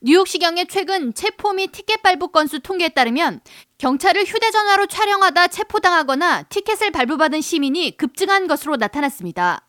뉴욕시경의 최근 체포 및 티켓 발부 건수 통계에 따르면 경찰을 휴대전화로 촬영하다 체포당하거나 티켓을 발부받은 시민이 급증한 것으로 나타났습니다.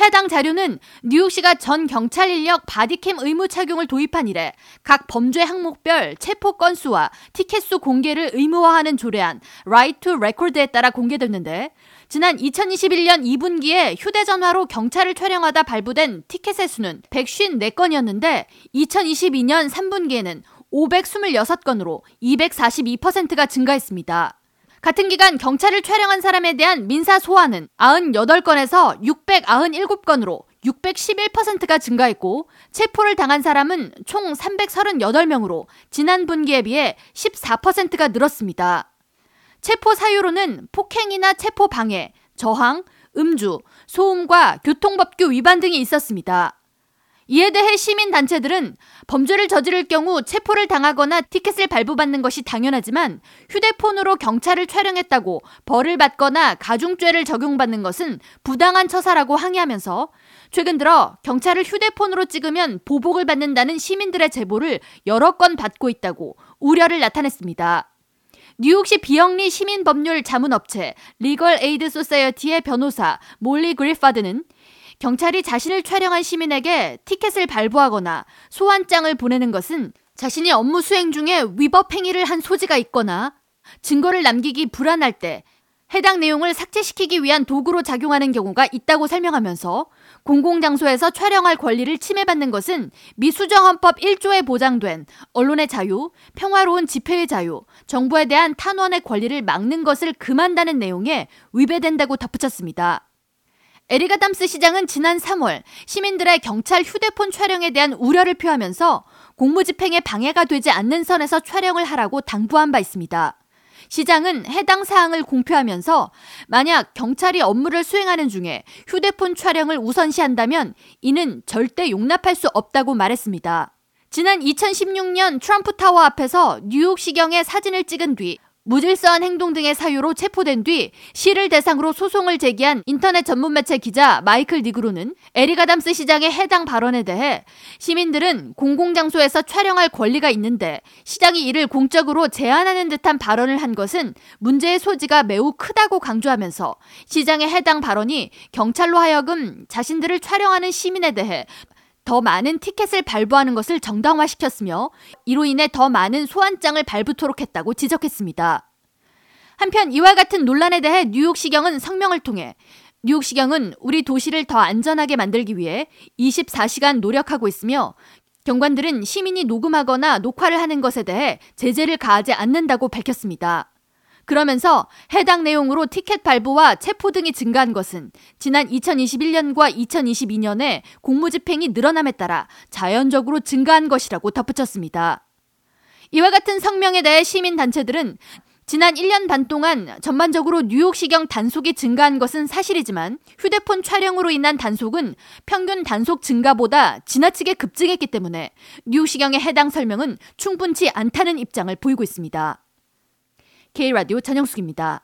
해당 자료는 뉴욕시가 전 경찰 인력 바디캠 의무 착용을 도입한 이래 각 범죄 항목별 체포 건수와 티켓 수 공개를 의무화하는 조례안 Right to Record에 따라 공개됐는데 지난 2021년 2분기에 휴대전화로 경찰을 촬영하다 발부된 티켓의 수는 154건이었는데 2022년 3분기에는 526건으로 242%가 증가했습니다. 같은 기간 경찰을 촬영한 사람에 대한 민사 소환은 98건에서 697건으로 611%가 증가했고 체포를 당한 사람은 총 338명으로 지난 분기에 비해 14%가 늘었습니다. 체포 사유로는 폭행이나 체포 방해, 저항, 음주, 소음과 교통법규 위반 등이 있었습니다. 이에 대해 시민단체들은 범죄를 저지를 경우 체포를 당하거나 티켓을 발부받는 것이 당연하지만 휴대폰으로 경찰을 촬영했다고 벌을 받거나 가중죄를 적용받는 것은 부당한 처사라고 항의하면서 최근 들어 경찰을 휴대폰으로 찍으면 보복을 받는다는 시민들의 제보를 여러 건 받고 있다고 우려를 나타냈습니다. 뉴욕시 비영리 시민법률 자문업체 리걸 에이드 소사이어티의 변호사 몰리 그리파드는 경찰이 자신을 촬영한 시민에게 티켓을 발부하거나 소환장을 보내는 것은 자신이 업무 수행 중에 위법 행위를 한 소지가 있거나 증거를 남기기 불안할 때 해당 내용을 삭제시키기 위한 도구로 작용하는 경우가 있다고 설명하면서 공공장소에서 촬영할 권리를 침해받는 것은 미수정헌법 1조에 보장된 언론의 자유, 평화로운 집회의 자유, 정부에 대한 탄원의 권리를 막는 것을 금한다는 내용에 위배된다고 덧붙였습니다. 에릭 아담스 시장은 지난 3월 시민들의 경찰 휴대폰 촬영에 대한 우려를 표하면서 공무집행에 방해가 되지 않는 선에서 촬영을 하라고 당부한 바 있습니다. 시장은 해당 사항을 공표하면서 만약 경찰이 업무를 수행하는 중에 휴대폰 촬영을 우선시한다면 이는 절대 용납할 수 없다고 말했습니다. 지난 2016년 트럼프 타워 앞에서 뉴욕 시경의 사진을 찍은 뒤 무질서한 행동 등의 사유로 체포된 뒤 시를 대상으로 소송을 제기한 인터넷 전문 매체 기자 마이클 니그로는 에릭 아담스 시장의 해당 발언에 대해 시민들은 공공장소에서 촬영할 권리가 있는데 시장이 이를 공적으로 제한하는 듯한 발언을 한 것은 문제의 소지가 매우 크다고 강조하면서 시장의 해당 발언이 경찰로 하여금 자신들을 촬영하는 시민에 대해 더 많은 티켓을 발부하는 것을 정당화시켰으며 이로 인해 더 많은 소환장을 발부토록 했다고 지적했습니다. 한편 이와 같은 논란에 대해 뉴욕시경은 성명을 통해 뉴욕시경은 우리 도시를 더 안전하게 만들기 위해 24시간 노력하고 있으며 경관들은 시민이 녹음하거나 녹화를 하는 것에 대해 제재를 가하지 않는다고 밝혔습니다. 그러면서 해당 내용으로 티켓 발부와 체포 등이 증가한 것은 지난 2021년과 2022년에 공무집행이 늘어남에 따라 자연적으로 증가한 것이라고 덧붙였습니다. 이와 같은 성명에 대해 시민단체들은 지난 1년 반 동안 전반적으로 뉴욕시경 단속이 증가한 것은 사실이지만 휴대폰 촬영으로 인한 단속은 평균 단속 증가보다 지나치게 급증했기 때문에 뉴욕시경의 해당 설명은 충분치 않다는 입장을 보이고 있습니다. K라디오 전영숙입니다.